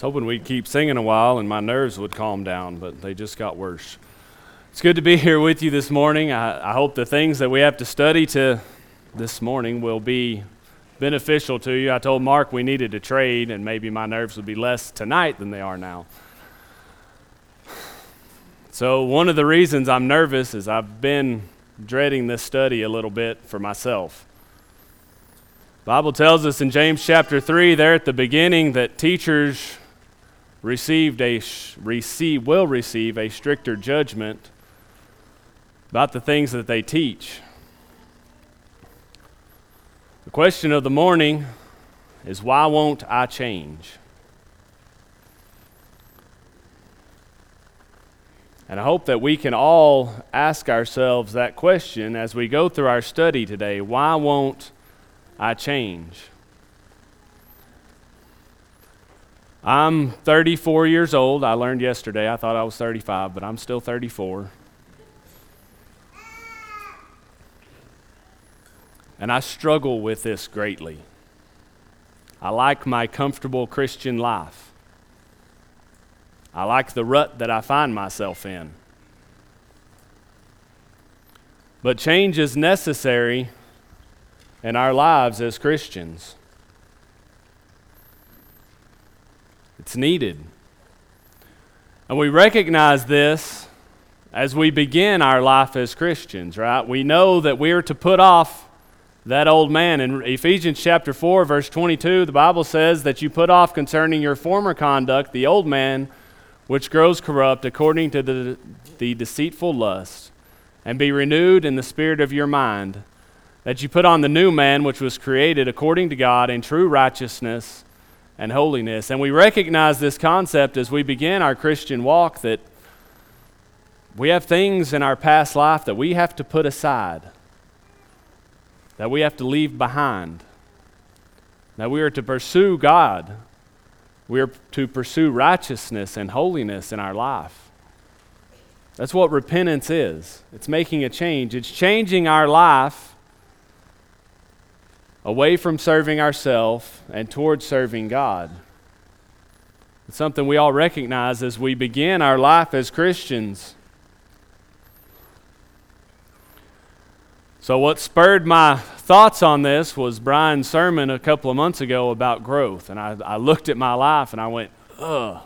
was hoping we'd keep singing a while and my nerves would calm down, but they just got worse. It's good to be here with you this morning. I, I hope the things that we have to study to this morning will be beneficial to you. I told Mark we needed to trade, and maybe my nerves would be less tonight than they are now. So, one of the reasons I'm nervous is I've been dreading this study a little bit for myself. Bible tells us in James chapter 3 there at the beginning that teachers received a receive will receive a stricter judgment about the things that they teach. The question of the morning is why won't I change? And I hope that we can all ask ourselves that question as we go through our study today. Why won't I change? I'm 34 years old. I learned yesterday. I thought I was 35, but I'm still 34. And I struggle with this greatly. I like my comfortable Christian life. I like the rut that I find myself in. But change is necessary in our lives as Christians. It's needed. And we recognize this as we begin our life as Christians, right? We know that we are to put off that old man. In Ephesians chapter 4, verse 22, the Bible says that you put off concerning your former conduct the old man, which grows corrupt according to the, the deceitful lust, and be renewed in the spirit of your mind, that you put on the new man, which was created according to God in true righteousness and holiness. And we recognize this concept as we begin our Christian walk that we have things in our past life that we have to put aside, that we have to leave behind, that we are to pursue God. We are to pursue righteousness and holiness in our life. That's what repentance is. It's making a change. It's changing our life away from serving ourselves and towards serving God. It's something we all recognize as we begin our life as Christians. So, what spurred my thoughts on this was Brian's sermon a couple of months ago about growth. And I, I looked at my life and I went, ugh,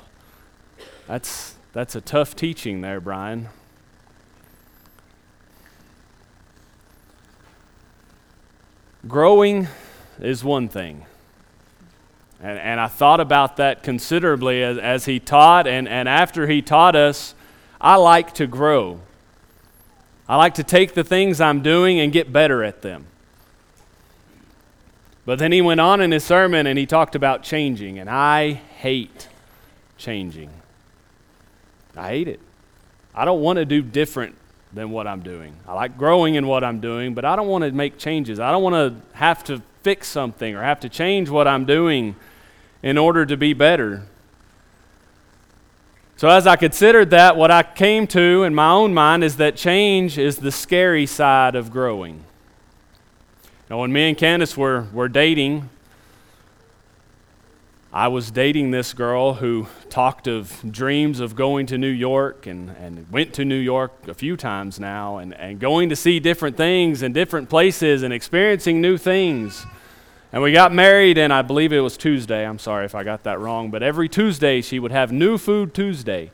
that's, that's a tough teaching there, Brian. Growing is one thing. And, and I thought about that considerably as, as he taught, and, and after he taught us, I like to grow. I like to take the things I'm doing and get better at them. But then he went on in his sermon and he talked about changing, and I hate changing. I hate it. I don't want to do different than what I'm doing. I like growing in what I'm doing, but I don't want to make changes. I don't want to have to fix something or have to change what I'm doing in order to be better. So, as I considered that, what I came to in my own mind is that change is the scary side of growing. Now, when me and Candace were, were dating, I was dating this girl who talked of dreams of going to New York and, and went to New York a few times now and, and going to see different things and different places and experiencing new things. And we got married, and I believe it was Tuesday. I'm sorry if I got that wrong, but every Tuesday she would have New Food Tuesday.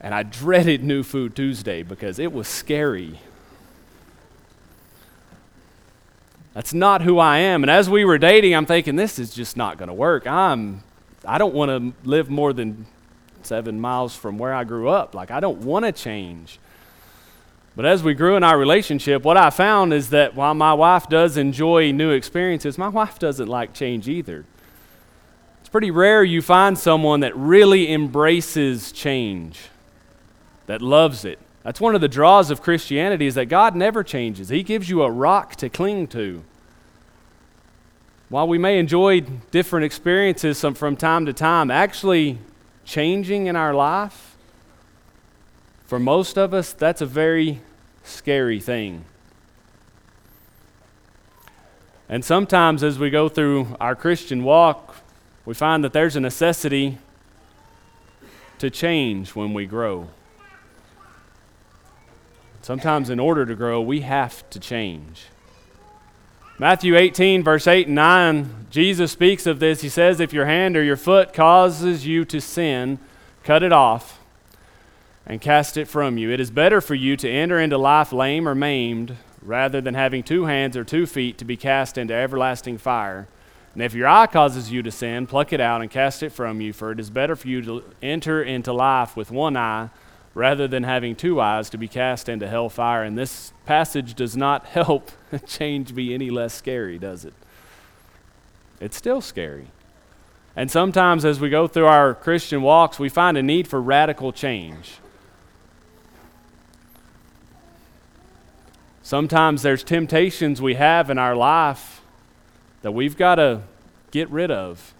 And I dreaded New Food Tuesday because it was scary. That's not who I am. And as we were dating, I'm thinking, this is just not going to work. I'm, I don't want to live more than seven miles from where I grew up. Like, I don't want to change. But as we grew in our relationship, what I found is that while my wife does enjoy new experiences, my wife doesn't like change either. It's pretty rare you find someone that really embraces change, that loves it, that's one of the draws of Christianity is that God never changes. He gives you a rock to cling to. While we may enjoy different experiences from time to time, actually changing in our life, for most of us, that's a very scary thing. And sometimes as we go through our Christian walk, we find that there's a necessity to change when we grow. Sometimes, in order to grow, we have to change. Matthew 18, verse 8 and 9, Jesus speaks of this. He says, If your hand or your foot causes you to sin, cut it off and cast it from you. It is better for you to enter into life lame or maimed rather than having two hands or two feet to be cast into everlasting fire. And if your eye causes you to sin, pluck it out and cast it from you, for it is better for you to enter into life with one eye rather than having two eyes to be cast into hell fire. And this passage does not help change be any less scary, does it? It's still scary. And sometimes as we go through our Christian walks, we find a need for radical change. Sometimes there's temptations we have in our life that we've got to get rid of.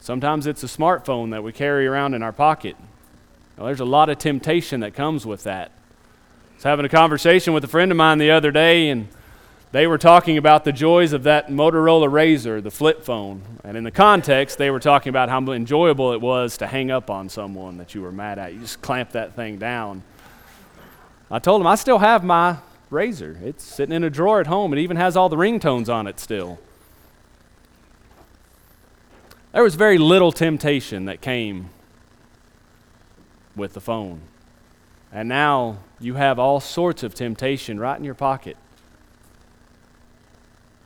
Sometimes it's a smartphone that we carry around in our pocket. Well, there's a lot of temptation that comes with that. I was having a conversation with a friend of mine the other day, and they were talking about the joys of that Motorola Razor, the flip phone. And in the context, they were talking about how enjoyable it was to hang up on someone that you were mad at. You just clamp that thing down. I told them I still have my razor. It's sitting in a drawer at home. It even has all the ringtones on it still. There was very little temptation that came with the phone. And now you have all sorts of temptation right in your pocket.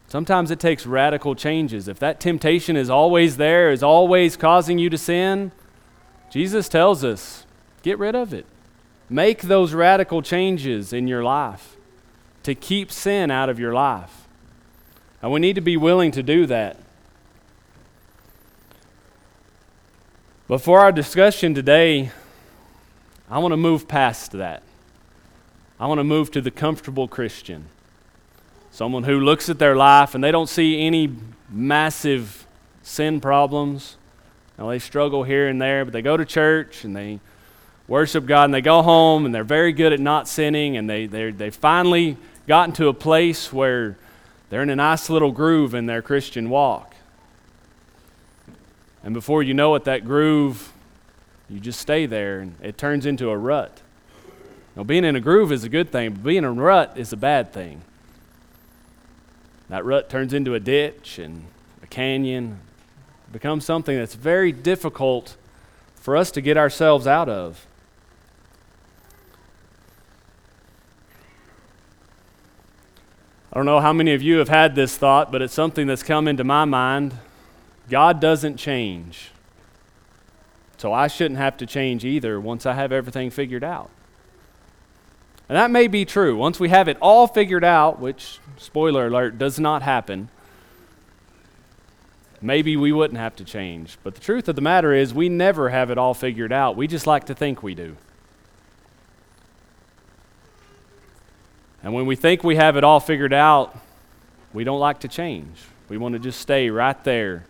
Sometimes it takes radical changes. If that temptation is always there, is always causing you to sin, Jesus tells us get rid of it. Make those radical changes in your life to keep sin out of your life. And we need to be willing to do that. But for our discussion today, I want to move past that. I want to move to the comfortable Christian. Someone who looks at their life and they don't see any massive sin problems. Now, they struggle here and there, but they go to church and they worship God and they go home and they're very good at not sinning and they, they finally gotten to a place where they're in a nice little groove in their Christian walk. And before you know it, that groove, you just stay there and it turns into a rut. Now, being in a groove is a good thing, but being in a rut is a bad thing. That rut turns into a ditch and a canyon, becomes something that's very difficult for us to get ourselves out of. I don't know how many of you have had this thought, but it's something that's come into my mind. God doesn't change. So I shouldn't have to change either once I have everything figured out. And that may be true. Once we have it all figured out, which, spoiler alert, does not happen, maybe we wouldn't have to change. But the truth of the matter is, we never have it all figured out. We just like to think we do. And when we think we have it all figured out, we don't like to change. We want to just stay right there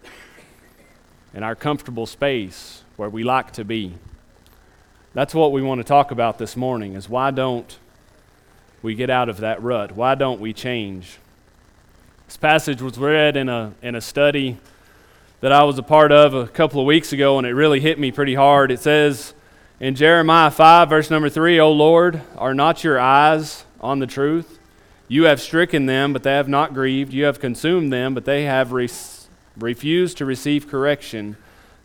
in our comfortable space where we like to be. That's what we want to talk about this morning is why don't we get out of that rut? Why don't we change? This passage was read in a, in a study that I was a part of a couple of weeks ago, and it really hit me pretty hard. It says in Jeremiah 5, verse number 3, O Lord, are not your eyes on the truth. You have stricken them, but they have not grieved. You have consumed them, but they have re- refused to receive correction.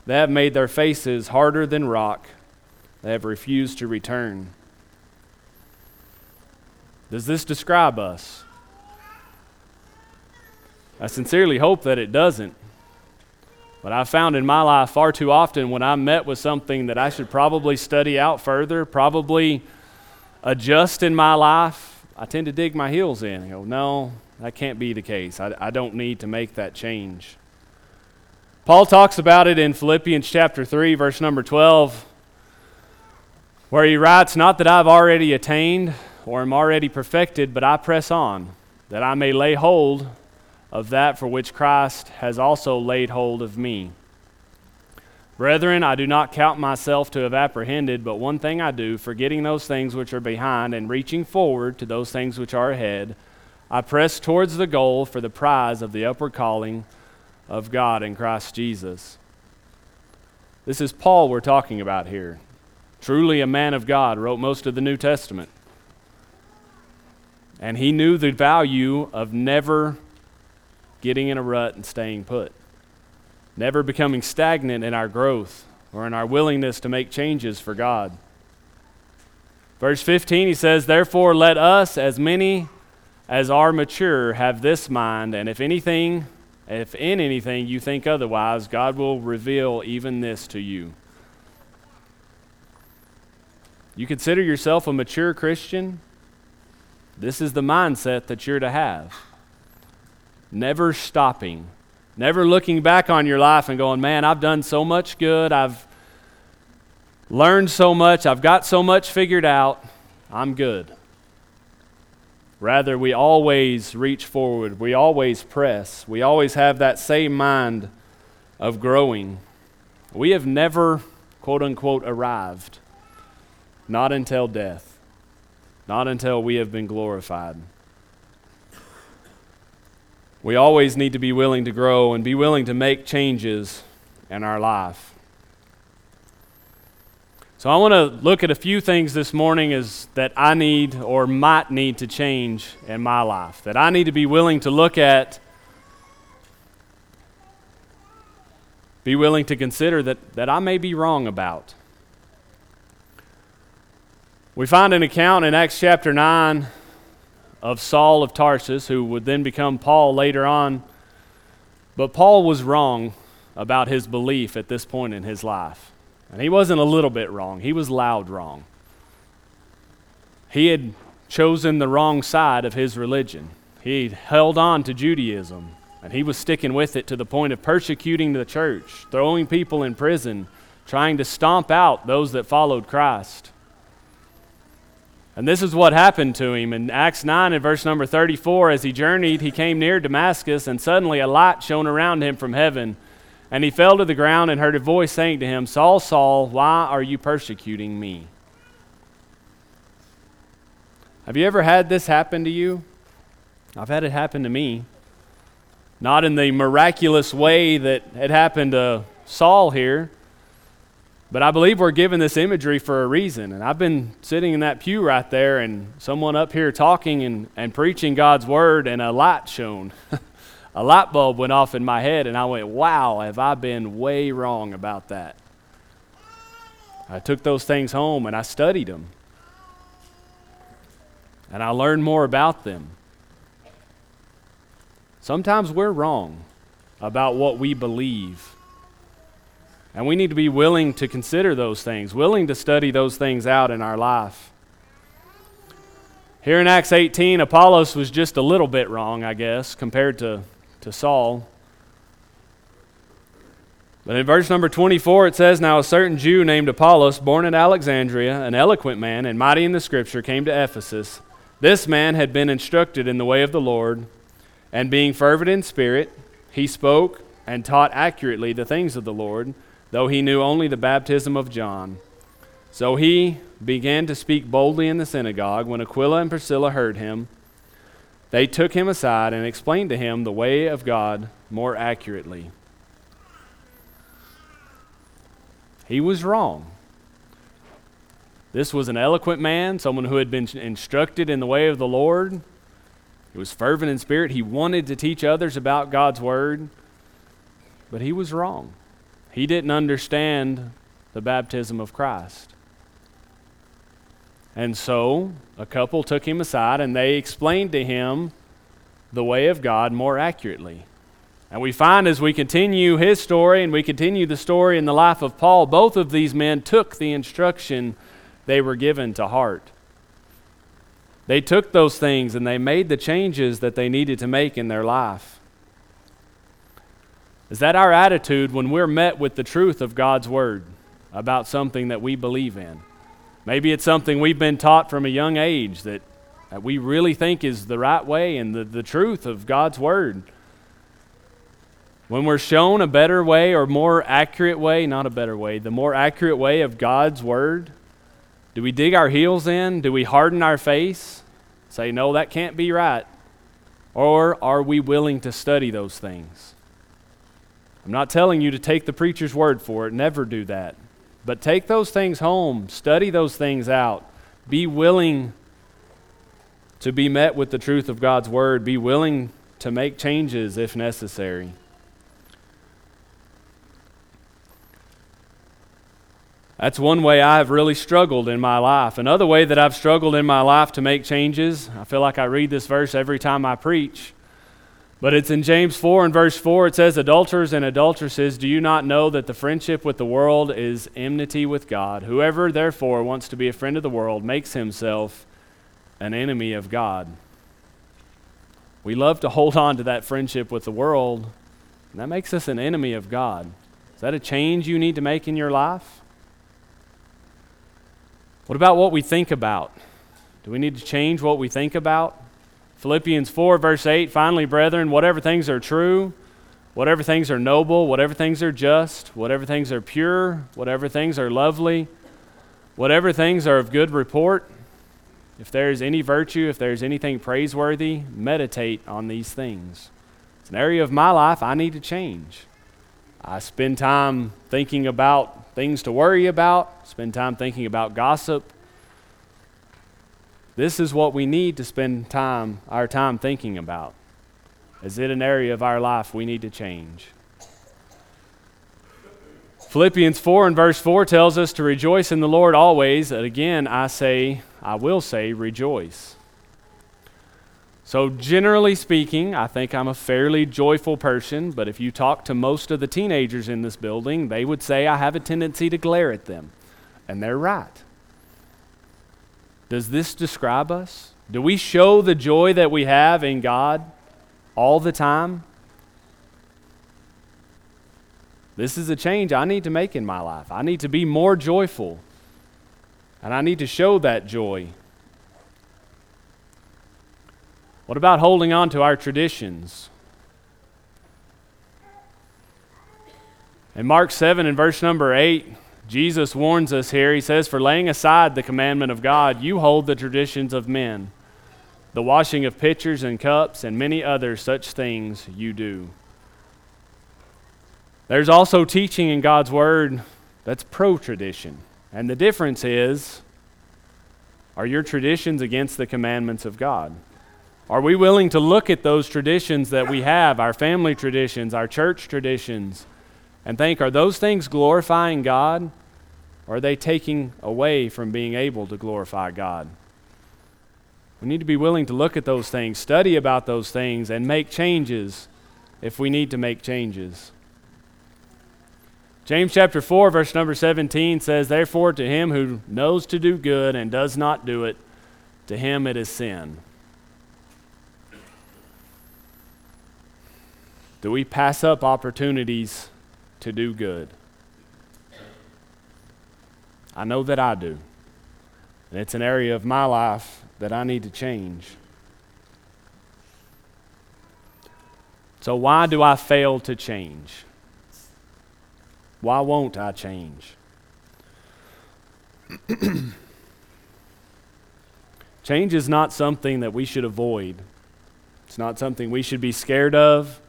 They have made their faces harder than rock. They have refused to return. Does this describe us? I sincerely hope that it doesn't. But I've found in my life far too often when I'm met with something that I should probably study out further, probably adjust in my life, I tend to dig my heels in go, no, that can't be the case. I, I don't need to make that change. Paul talks about it in Philippians chapter 3, verse number 12, where he writes, Not that I've already attained or am already perfected, but I press on, that I may lay hold of that for which Christ has also laid hold of me. Brethren, I do not count myself to have apprehended, but one thing I do, forgetting those things which are behind and reaching forward to those things which are ahead, I press towards the goal for the prize of the upward calling of God in Christ Jesus. This is Paul we're talking about here. Truly a man of God, wrote most of the New Testament. And he knew the value of never getting in a rut and staying put, never becoming stagnant in our growth or in our willingness to make changes for God. Verse 15, he says, Therefore, let us, as many as are mature, have this mind, and if anything, if in anything you think otherwise, God will reveal even this to you. You consider yourself a mature Christian? This is the mindset that you're to have. Never stopping, never looking back on your life and going, man, I've done so much good. I've learned so much. I've got so much figured out. I'm good. Rather, we always reach forward. We always press. We always have that same mind of growing. We have never, quote unquote, arrived. Not until death. Not until we have been glorified. We always need to be willing to grow and be willing to make changes in our life. So I want to look at a few things this morning as that I need or might need to change in my life. That I need to be willing to look at be willing to consider that, that I may be wrong about. We find an account in Acts chapter 9 of Saul of Tarsus, who would then become Paul later on. But Paul was wrong about his belief at this point in his life. And he wasn't a little bit wrong, he was loud wrong. He had chosen the wrong side of his religion. He held on to Judaism, and he was sticking with it to the point of persecuting the church, throwing people in prison, trying to stomp out those that followed Christ. And this is what happened to him. In Acts 9 and verse number 34, as he journeyed, he came near Damascus, and suddenly a light shone around him from heaven. And he fell to the ground and heard a voice saying to him, Saul, Saul, why are you persecuting me? Have you ever had this happen to you? I've had it happen to me. Not in the miraculous way that it happened to Saul here, but I believe we're given this imagery for a reason. And I've been sitting in that pew right there, and someone up here talking and, and preaching God's word, and a light shone. a light bulb went off in my head, and I went, wow, have I been way wrong about that? I took those things home and I studied them. And I learned more about them. Sometimes we're wrong about what we believe. And we need to be willing to consider those things, willing to study those things out in our life. Here in Acts 18, Apollos was just a little bit wrong, I guess, compared to to Saul. But in verse number 24, it says, Now a certain Jew named Apollos, born at Alexandria, an eloquent man and mighty in the scripture, came to Ephesus. This man had been instructed in the way of the Lord, and being fervent in spirit, he spoke and taught accurately the things of the Lord, though he knew only the baptism of John. So he began to speak boldly in the synagogue. When Aquila and Priscilla heard him, they took him aside and explained to him the way of God more accurately. He was wrong. This was an eloquent man, someone who had been instructed in the way of the Lord. He was fervent in spirit. He wanted to teach others about God's word, but he was wrong. He didn't understand the baptism of Christ. And so a couple took him aside and they explained to him the way of God more accurately. And we find as we continue his story and we continue the story in the life of Paul, both of these men took the instruction they were given to heart. They took those things and they made the changes that they needed to make in their life. Is that our attitude when we're met with the truth of God's Word about something that we believe in? Maybe it's something we've been taught from a young age that, that we really think is the right way and the, the truth of God's Word. When we're shown a better way or more accurate way, not a better way, the more accurate way of God's Word, do we dig our heels in? Do we harden our face? Say, no, that can't be right. Or are we willing to study those things? I'm not telling you to take the preacher's word for it, never do that. But take those things home, study those things out. Be willing to be met with the truth of God's word, be willing to make changes if necessary. That's one way I have really struggled in my life. Another way that I've struggled in my life to make changes, I feel like I read this verse every time I preach, but it's in James 4 and verse 4. It says, Adulterers and adulteresses, do you not know that the friendship with the world is enmity with God? Whoever, therefore, wants to be a friend of the world makes himself an enemy of God. We love to hold on to that friendship with the world, and that makes us an enemy of God. Is that a change you need to make in your life? What about what we think about? Do we need to change what we think about? Philippians 4, verse 8 finally, brethren, whatever things are true, whatever things are noble, whatever things are just, whatever things are pure, whatever things are lovely, whatever things are of good report, if there is any virtue, if there is anything praiseworthy, meditate on these things. It's an area of my life I need to change. I spend time thinking about things to worry about, spend time thinking about gossip. This is what we need to spend time our time thinking about. Is it an area of our life we need to change? Philippians 4 and verse 4 tells us to rejoice in the Lord always. And again, I say, I will say, rejoice. So, generally speaking, I think I'm a fairly joyful person, but if you talk to most of the teenagers in this building, they would say I have a tendency to glare at them. And they're right. Does this describe us? Do we show the joy that we have in God all the time? This is a change I need to make in my life. I need to be more joyful, and I need to show that joy. What about holding on to our traditions? In Mark 7 and verse number 8, Jesus warns us here. He says, For laying aside the commandment of God, you hold the traditions of men. The washing of pitchers and cups, and many other such things you do. There's also teaching in God's Word that's pro tradition. And the difference is are your traditions against the commandments of God? Are we willing to look at those traditions that we have, our family traditions, our church traditions, and think, are those things glorifying God? Or are they taking away from being able to glorify God? We need to be willing to look at those things, study about those things, and make changes if we need to make changes. James chapter 4, verse number 17 says, Therefore, to him who knows to do good and does not do it, to him it is sin. Do we pass up opportunities to do good? I know that I do. And it's an area of my life that I need to change. So, why do I fail to change? Why won't I change? change is not something that we should avoid. It's not something we should be scared of,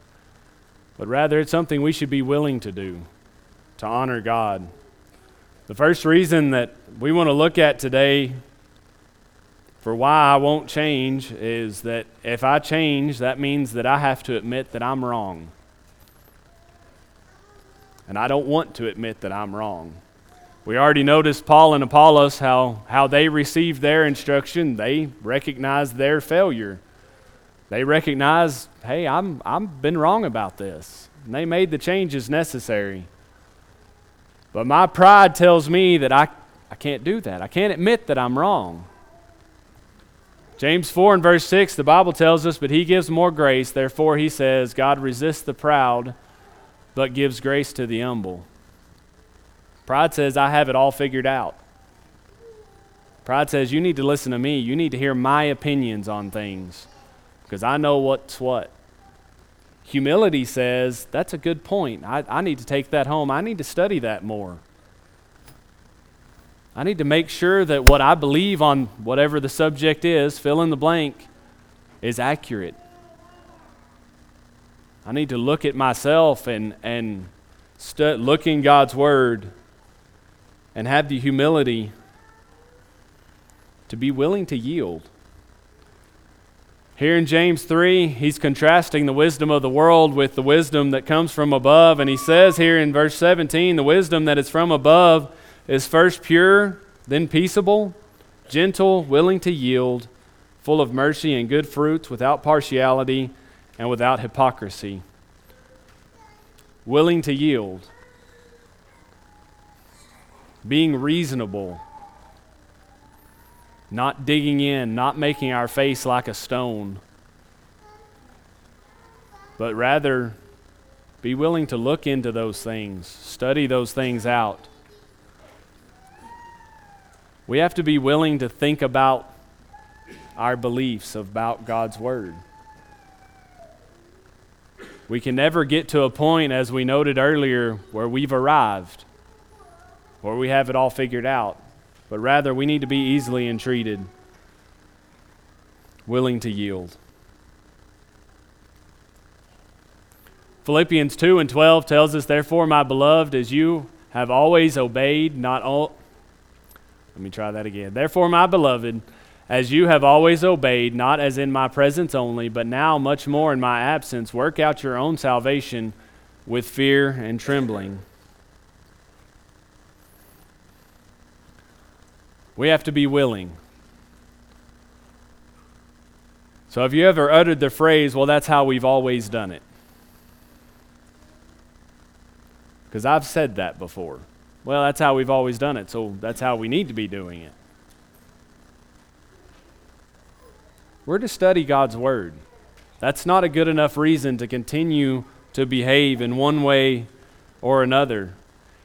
but rather it's something we should be willing to do to honor God. The first reason that we want to look at today for why I won't change is that if I change, that means that I have to admit that I'm wrong. And I don't want to admit that I'm wrong. We already noticed Paul and Apollos, how, how they received their instruction. They recognized their failure. They recognized, hey, I'm, I've been wrong about this. And they made the changes necessary. But my pride tells me that I, I can't do that. I can't admit that I'm wrong. James 4 and verse 6, the Bible tells us, but he gives more grace. Therefore, he says, God resists the proud but gives grace to the humble. Pride says, I have it all figured out. Pride says, You need to listen to me. You need to hear my opinions on things because I know what's what. Humility says, That's a good point. I, I need to take that home. I need to study that more. I need to make sure that what I believe on whatever the subject is, fill in the blank, is accurate. I need to look at myself and, and stu- look in God's Word and have the humility to be willing to yield. Here in James 3, he's contrasting the wisdom of the world with the wisdom that comes from above. And he says here in verse 17 the wisdom that is from above is first pure, then peaceable, gentle, willing to yield, full of mercy and good fruits, without partiality and without hypocrisy. Willing to yield, being reasonable not digging in, not making our face like a stone, but rather be willing to look into those things, study those things out. We have to be willing to think about our beliefs about God's Word. We can never get to a point, as we noted earlier, where we've arrived, where we have it all figured out but rather we need to be easily entreated, willing to yield. Philippians 2 and 12 tells us, Therefore, my beloved, as you have always obeyed, not all. Let me try that again. Therefore, my beloved, as you have always obeyed, not as in my presence only, but now much more in my absence, work out your own salvation with fear and trembling. We have to be willing. So, have you ever uttered the phrase, well, that's how we've always done it? Because I've said that before. Well, that's how we've always done it, so that's how we need to be doing it. We're to study God's Word. That's not a good enough reason to continue to behave in one way or another.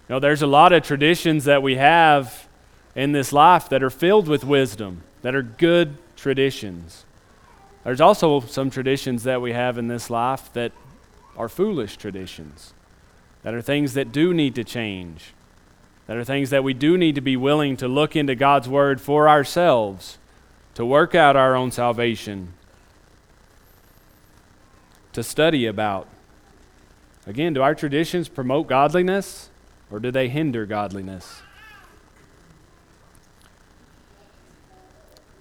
You know, there's a lot of traditions that we have in this life that are filled with wisdom, that are good traditions. There's also some traditions that we have in this life that are foolish traditions, that are things that do need to change, that are things that we do need to be willing to look into God's Word for ourselves, to work out our own salvation, to study about. Again, do our traditions promote godliness or do they hinder godliness?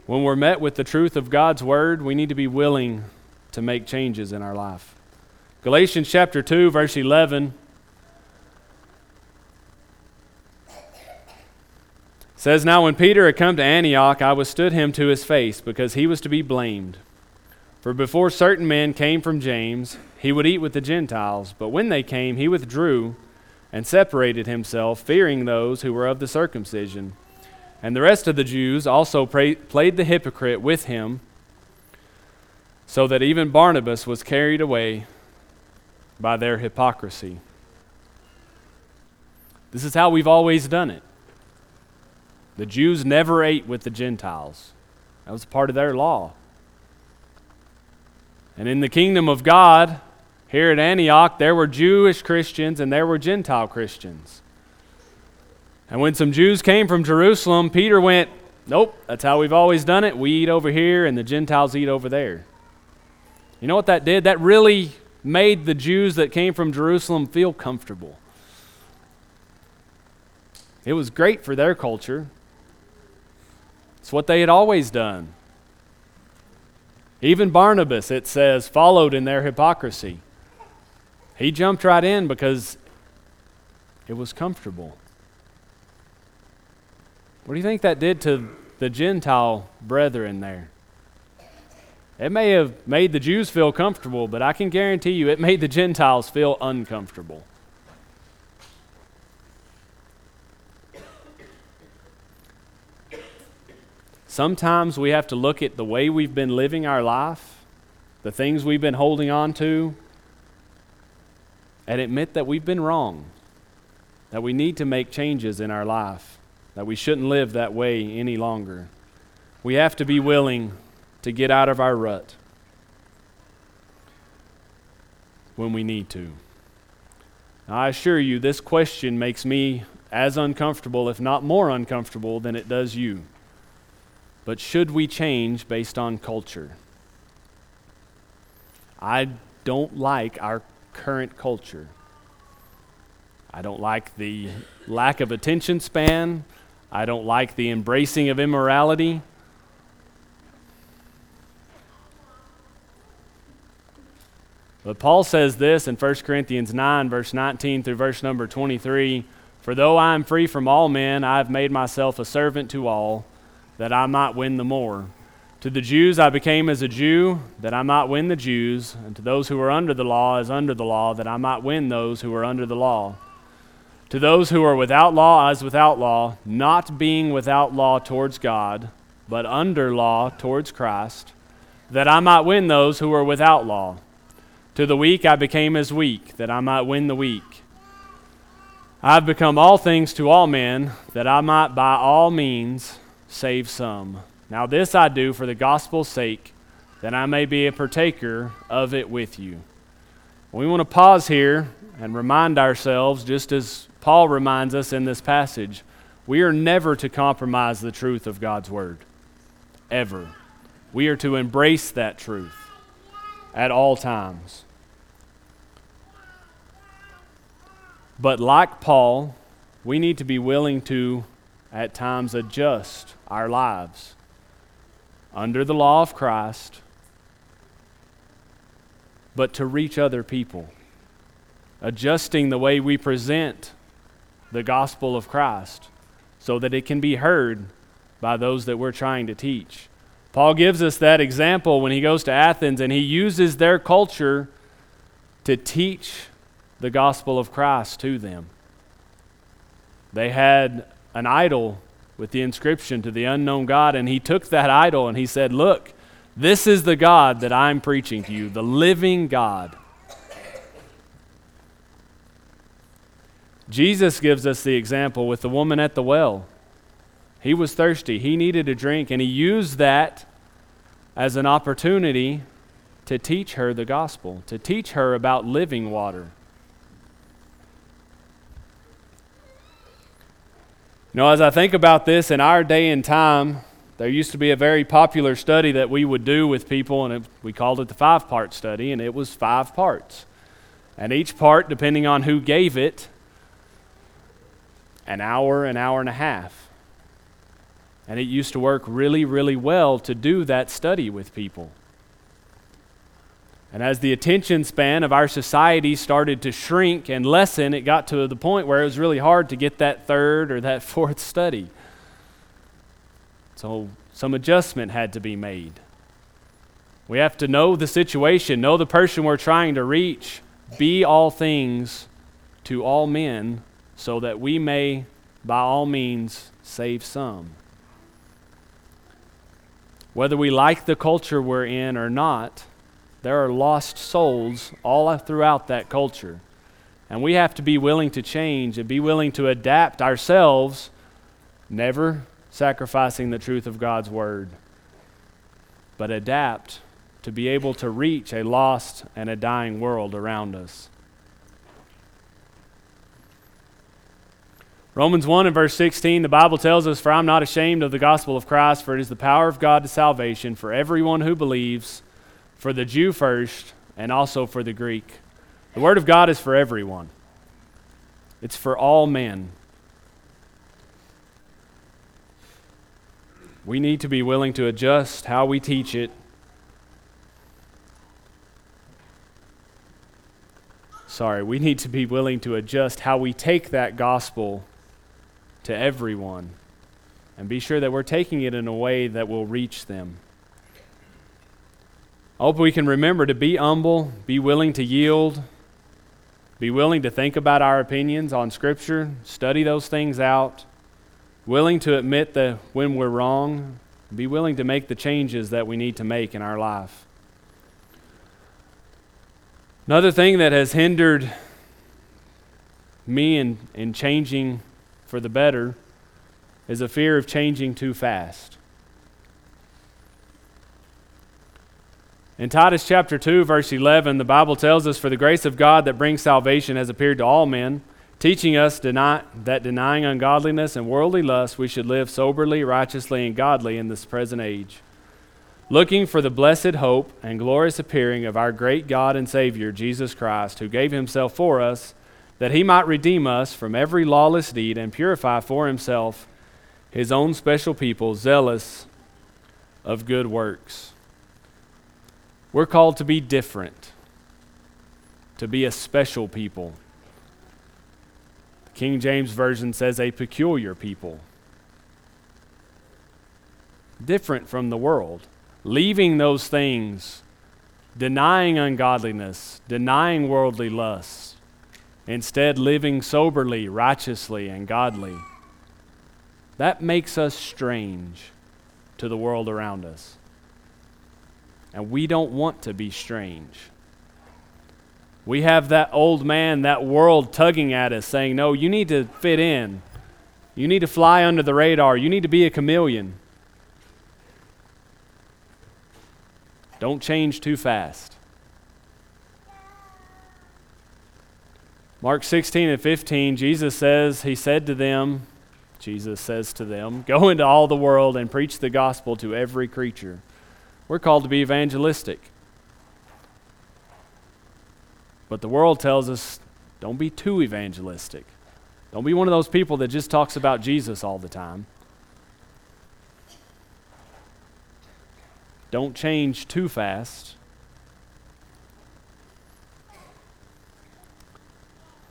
When we're met with the truth of God's word, we need to be willing to make changes in our life. Galatians chapter 2, verse 11 says, Now when Peter had come to Antioch, I withstood him to his face, because he was to be blamed. For before certain men came from James, he would eat with the Gentiles, but when they came, he withdrew and separated himself, fearing those who were of the circumcision. And the rest of the Jews also pray, played the hypocrite with him, so that even Barnabas was carried away by their hypocrisy. This is how we've always done it. The Jews never ate with the Gentiles, that was part of their law. And in the kingdom of God, here at Antioch, there were Jewish Christians and there were Gentile Christians. And when some Jews came from Jerusalem, Peter went, Nope, that's how we've always done it. We eat over here, and the Gentiles eat over there. You know what that did? That really made the Jews that came from Jerusalem feel comfortable. It was great for their culture. It's what they had always done. Even Barnabas, it says, followed in their hypocrisy. He jumped right in because it was comfortable. What do you think that did to the Gentile brethren there? It may have made the Jews feel comfortable, but I can guarantee you it made the Gentiles feel uncomfortable. Sometimes we have to look at the way we've been living our life, the things we've been holding on to, and admit that we've been wrong, that we need to make changes in our life that we shouldn't live that way any longer. We have to be willing to get out of our rut when we need to. Now, I assure you, this question makes me as uncomfortable, if not more uncomfortable, than it does you. But should we change based on culture? I don't like our current culture. I don't like the lack of attention span. I don't like the embracing of immorality. But Paul says this in 1 Corinthians 9, verse 19 through verse number 23 For though I am free from all men, I have made myself a servant to all, that I might win the more. To the Jews I became as a Jew, that I might win the Jews, and to those who are under the law as under the law, that I might win those who are under the law. To those who are without law as without law, not being without law towards God, but under law towards Christ, that I might win those who are without law. To the weak I became as weak, that I might win the weak. I have become all things to all men, that I might by all means save some. Now this I do for the gospel's sake, that I may be a partaker of it with you. We want to pause here and remind ourselves, just as Paul reminds us in this passage, we are never to compromise the truth of God's word. Ever. We are to embrace that truth at all times. But like Paul, we need to be willing to, at times, adjust our lives under the law of Christ, but to reach other people, adjusting the way we present the gospel of Christ so that it can be heard by those that we're trying to teach. Paul gives us that example when he goes to Athens and he uses their culture to teach the gospel of Christ to them. They had an idol with the inscription to the unknown God, and he took that idol and he said, Look, this is the God that I'm preaching to you, the living God. Jesus gives us the example with the woman at the well. He was thirsty. He needed a drink, and he used that as an opportunity to teach her the gospel, to teach her about living water. You know, as I think about this in our day and time, there used to be a very popular study that we would do with people, and it, we called it the five part study, and it was five parts. And each part, depending on who gave it, an hour, an hour and a half. And it used to work really, really well to do that study with people. And as the attention span of our society started to shrink and lessen, it got to the point where it was really hard to get that third or that fourth study. So some adjustment had to be made. We have to know the situation, know the person we're trying to reach, be all things to all men, so that we may, by all means, save some. Whether we like the culture we're in or not, there are lost souls all throughout that culture. And we have to be willing to change and be willing to adapt ourselves, never sacrificing the truth of God's word, but adapt to be able to reach a lost and a dying world around us. Romans 1 and verse 16, the Bible tells us, For I'm not ashamed of the gospel of Christ, for it is the power of God to salvation for everyone who believes, for the Jew first, and also for the Greek. The Word of God is for everyone, it's for all men. We need to be willing to adjust how we teach it. Sorry, we need to be willing to adjust how we take that gospel to everyone and be sure that we're taking it in a way that will reach them. I hope we can remember to be humble, be willing to yield, be willing to think about our opinions on Scripture, study those things out, willing to admit that when we're wrong, be willing to make the changes that we need to make in our life. Another thing that has hindered me in, in changing for the better is a fear of changing too fast. In Titus chapter 2, verse 11, the Bible tells us, For the grace of God that brings salvation has appeared to all men, teaching us deny, that denying ungodliness and worldly lust, we should live soberly, righteously, and godly in this present age. looking for the blessed hope and glorious appearing of our great God and Savior, Jesus Christ, who gave himself for us, that he might redeem us from every lawless deed and purify for himself his own special people, zealous of good works. We're called to be different, to be a special people. The King James Version says a peculiar people, different from the world leaving those things, denying ungodliness, denying worldly lusts, instead living soberly, righteously, and godly. That makes us strange to the world around us. And we don't want to be strange. We have that old man, that world tugging at us, saying, No, you need to fit in. You need to fly under the radar. You need to be a chameleon. Don't change too fast. Mark 16 and 15, Jesus says, He said to them, Jesus says to them, Go into all the world and preach the gospel to every creature. We're called to be evangelistic. But the world tells us, don't be too evangelistic. Don't be one of those people that just talks about Jesus all the time. Don't change too fast.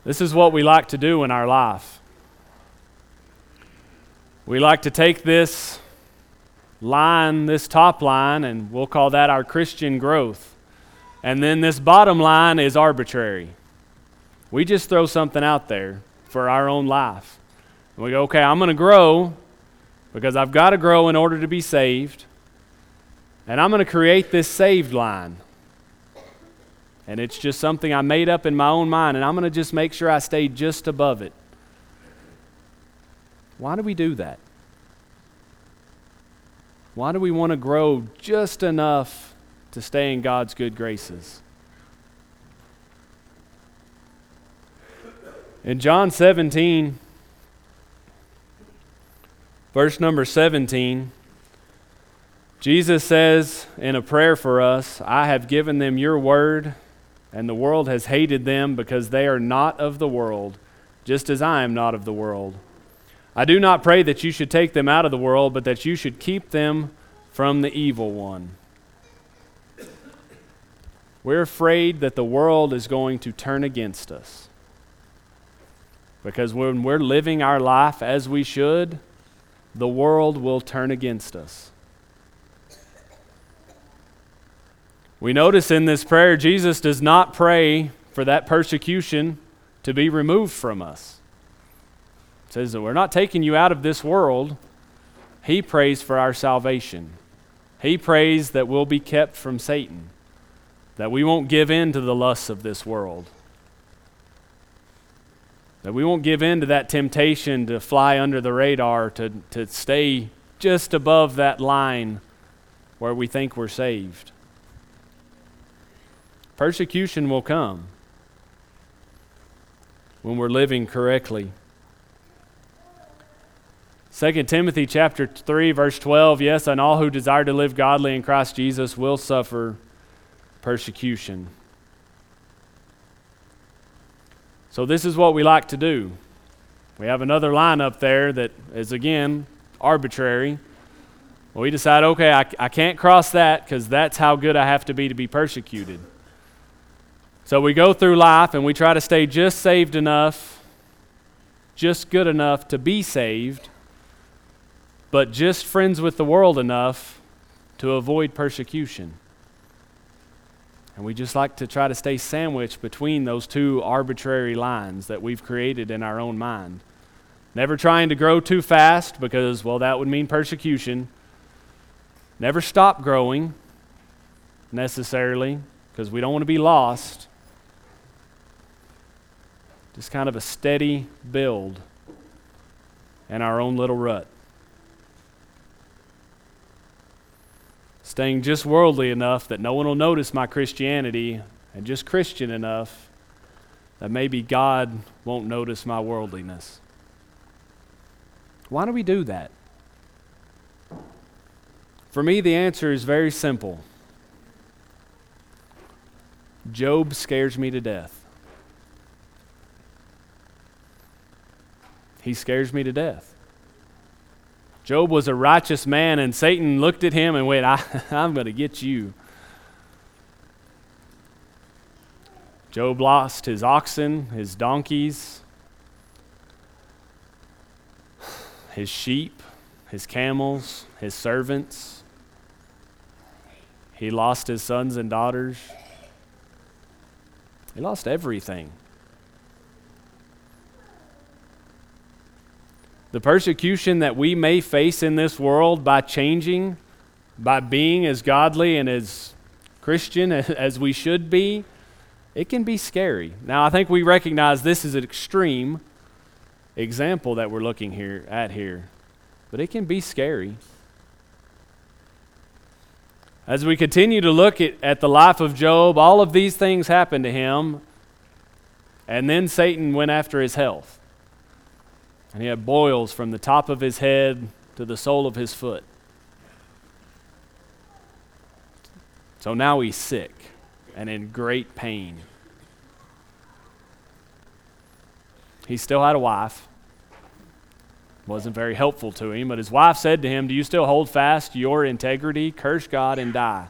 This is what we like to do in our life. We like to take this line, this top line, and we'll call that our Christian growth. And then this bottom line is arbitrary. We just throw something out there for our own life. And we go, okay, I'm going to grow because I've got to grow in order to be saved. And I'm going to create this saved line. And it's just something I made up in my own mind, and I'm going to just make sure I stay just above it. Why do we do that? Why do we want to grow just enough to stay in God's good graces? In John 17, verse number 17, Jesus says in a prayer for us, I have given them your word, and the world has hated them because they are not of the world, just as I am not of the world. I do not pray that you should take them out of the world, but that you should keep them from the evil one. We're afraid that the world is going to turn against us. Because when we're living our life as we should, the world will turn against us. We notice in this prayer, Jesus does not pray for that persecution to be removed from us. It says that we're not taking you out of this world. He prays for our salvation. He prays that we'll be kept from Satan, that we won't give in to the lusts of this world, that we won't give in to that temptation to fly under the radar, to, to stay just above that line where we think we're saved. Persecution will come when we're living correctly. 2 Timothy chapter 3 verse 12 yes and all who desire to live godly in Christ Jesus will suffer persecution. So this is what we like to do. We have another line up there that is again arbitrary. We decide okay, I, I can't cross that because that's how good I have to be to be persecuted. So we go through life and we try to stay just saved enough, just good enough to be saved, but just friends with the world enough to avoid persecution. And we just like to try to stay sandwiched between those two arbitrary lines that we've created in our own mind. Never trying to grow too fast because, well, that would mean persecution. Never stop growing necessarily because we don't want to be lost. Just kind of a steady build in our own little rut. Staying just worldly enough that no one will notice my Christianity, and just Christian enough that maybe God won't notice my worldliness. Why do we do that? For me, the answer is very simple Job scares me to death. He scares me to death. Job was a righteous man, and Satan looked at him and went, I, am going to get you. Job lost his oxen, his donkeys, his sheep, his camels, his servants. He lost his sons and daughters. He lost everything. The persecution that we may face in this world by changing, by being as godly and as Christian as we should be, it can be scary. Now, I think we recognize this is an extreme example that we're looking here at here, but it can be scary. As we continue to look at, at the life of Job, all of these things happened to him, and then Satan went after his health. And he had boils from the top of his head to the sole of his foot. So now he's sick and in great pain. He still had a wife. Wasn't very helpful to him, but his wife said to him, Do you still hold fast your integrity? Curse God and die.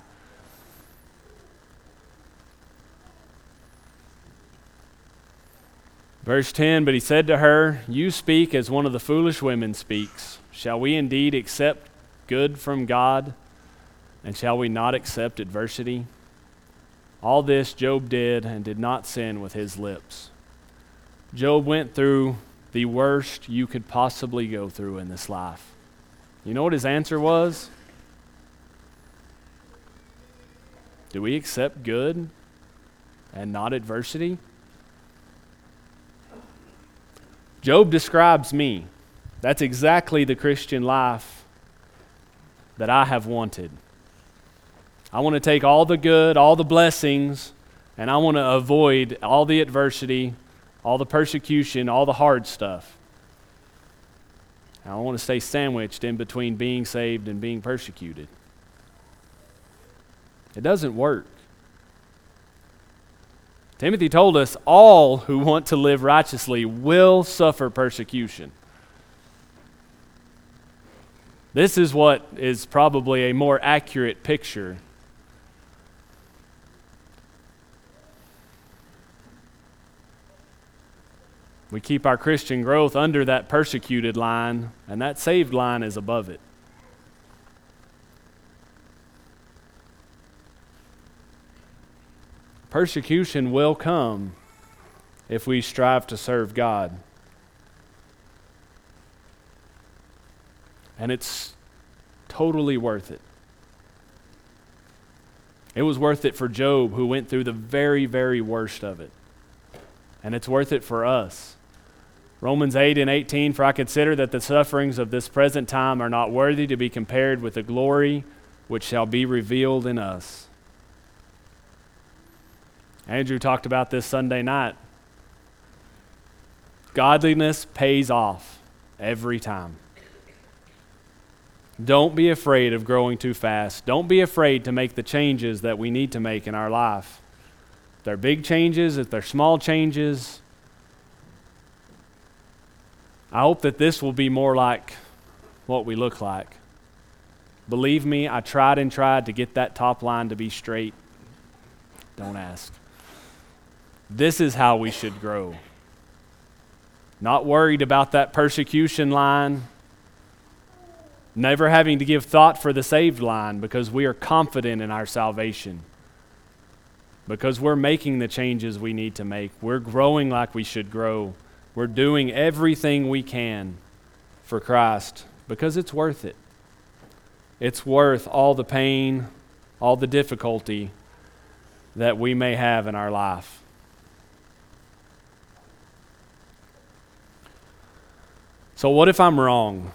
Verse 10 But he said to her, You speak as one of the foolish women speaks. Shall we indeed accept good from God? And shall we not accept adversity? All this Job did and did not sin with his lips. Job went through the worst you could possibly go through in this life. You know what his answer was? Do we accept good and not adversity? Job describes me. That's exactly the Christian life that I have wanted. I want to take all the good, all the blessings, and I want to avoid all the adversity all the persecution, all the hard stuff. I want to stay sandwiched in between being saved and being persecuted. It doesn't work. Timothy told us all who want to live righteously will suffer persecution. This is what is probably a more accurate picture We keep our Christian growth under that persecuted line, and that saved line is above it. Persecution will come if we strive to serve God. And it's totally worth it. It was worth it for Job, who went through the very, very worst of it. And it's worth it for us. Romans 8 and 18 For I consider that the sufferings of this present time are not worthy to be compared with the glory which shall be revealed in us. Andrew talked about this Sunday night. Godliness pays off every time. Don't be afraid of growing too fast. Don't be afraid to make the changes that we need to make in our life. If they're big changes, if they're small changes, I hope that this will be more like what we look like. Believe me, I tried and tried to get that top line to be straight. Don't ask. This is how we should grow. Not worried about that persecution line, never having to give thought for the saved line because we are confident in our salvation. Because we're making the changes we need to make. We're growing like we should grow. We're doing everything we can for Christ because it's worth it. It's worth all the pain, all the difficulty that we may have in our life. So, what if I'm wrong?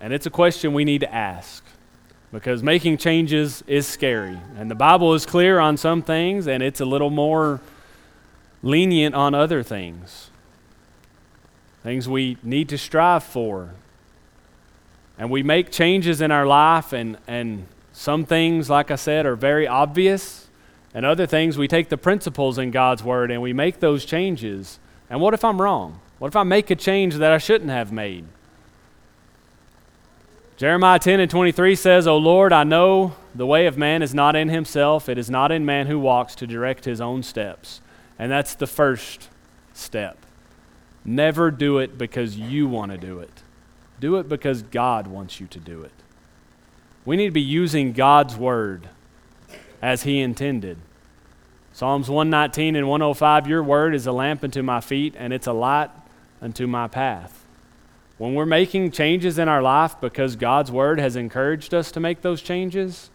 And it's a question we need to ask because making changes is scary. And the Bible is clear on some things, and it's a little more lenient on other things, things we need to strive for. and we make changes in our life, and, and some things, like I said, are very obvious, and other things we take the principles in God's Word and we make those changes. And what if I'm wrong? What if I make a change that I shouldn't have made? Jeremiah 10 and 23 says, O Lord, I know the way of man is not in himself, it is not in man who walks to direct his own steps. And that's the first step. Never do it because you want to do it. Do it because God wants you to do it. We need to be using God's word as He intended. Psalms 119 and 105 Your word is a lamp unto my feet, and it's a light unto my path. When we're making changes in our life because God's word has encouraged us to make those changes,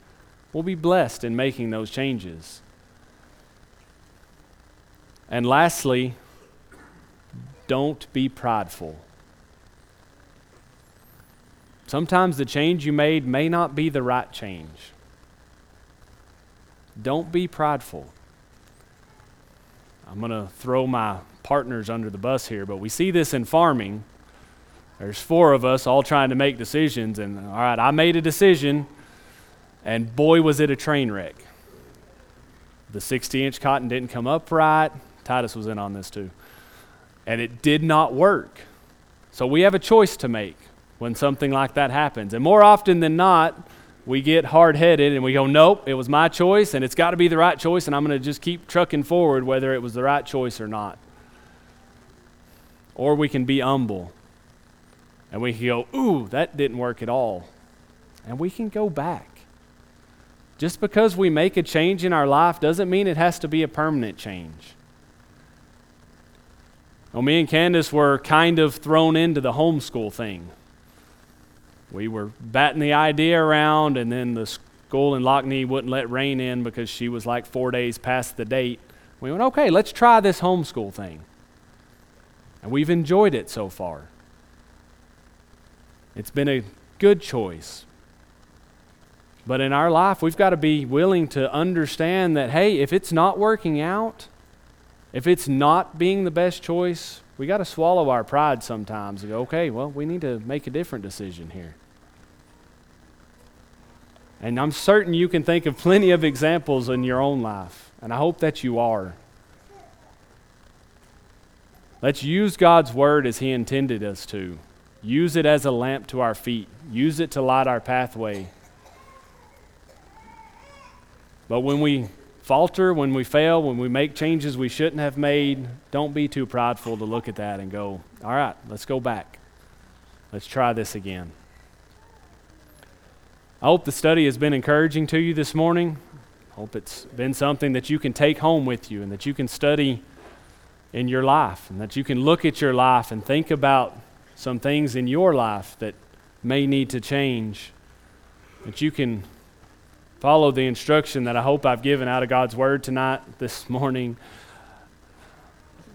we'll be blessed in making those changes. And lastly, don't be prideful. Sometimes the change you made may not be the right change. Don't be prideful. I'm going to throw my partners under the bus here, but we see this in farming. There's four of us all trying to make decisions, and all right, I made a decision, and boy, was it a train wreck. The 60 inch cotton didn't come up right. Titus was in on this too. And it did not work. So we have a choice to make when something like that happens. And more often than not, we get hard headed and we go, nope, it was my choice and it's got to be the right choice and I'm going to just keep trucking forward whether it was the right choice or not. Or we can be humble and we can go, ooh, that didn't work at all. And we can go back. Just because we make a change in our life doesn't mean it has to be a permanent change. Well, me and Candace were kind of thrown into the homeschool thing we were batting the idea around, and then the school in Lockney wouldn't let rain in because she was like four days past the date. We went, okay, let's try this homeschool thing. And we've enjoyed it so far. It's been a good choice. But in our life, we've got to be willing to understand that, hey, if it's not working out, if it's not being the best choice, we got to swallow our pride sometimes and go, okay, well, we need to make a different decision here. And I'm certain you can think of plenty of examples in your own life, and I hope that you are. Let's use God's word as He intended us to. Use it as a lamp to our feet, use it to light our pathway. But when we falter, when we fail, when we make changes we shouldn't have made, don't be too prideful to look at that and go, all right, let's go back. Let's try this again. I hope the study has been encouraging to you this morning. I hope it's been something that you can take home with you and that you can study in your life and that you can look at your life and think about some things in your life that may need to change. That you can follow the instruction that I hope I've given out of God's Word tonight, this morning,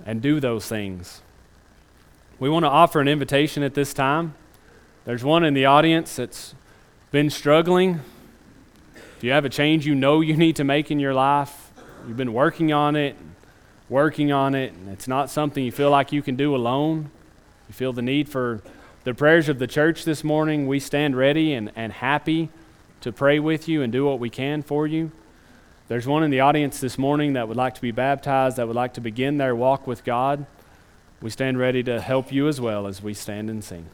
and do those things. We want to offer an invitation at this time. There's one in the audience that's been struggling, if you have a change you know you need to make in your life, you've been working on it, working on it, and it's not something you feel like you can do alone, you feel the need for the prayers of the church this morning, we stand ready and, and happy to pray with you and do what we can for you. There's one in the audience this morning that would like to be baptized, that would like to begin their walk with God. We stand ready to help you as well as we stand and sing.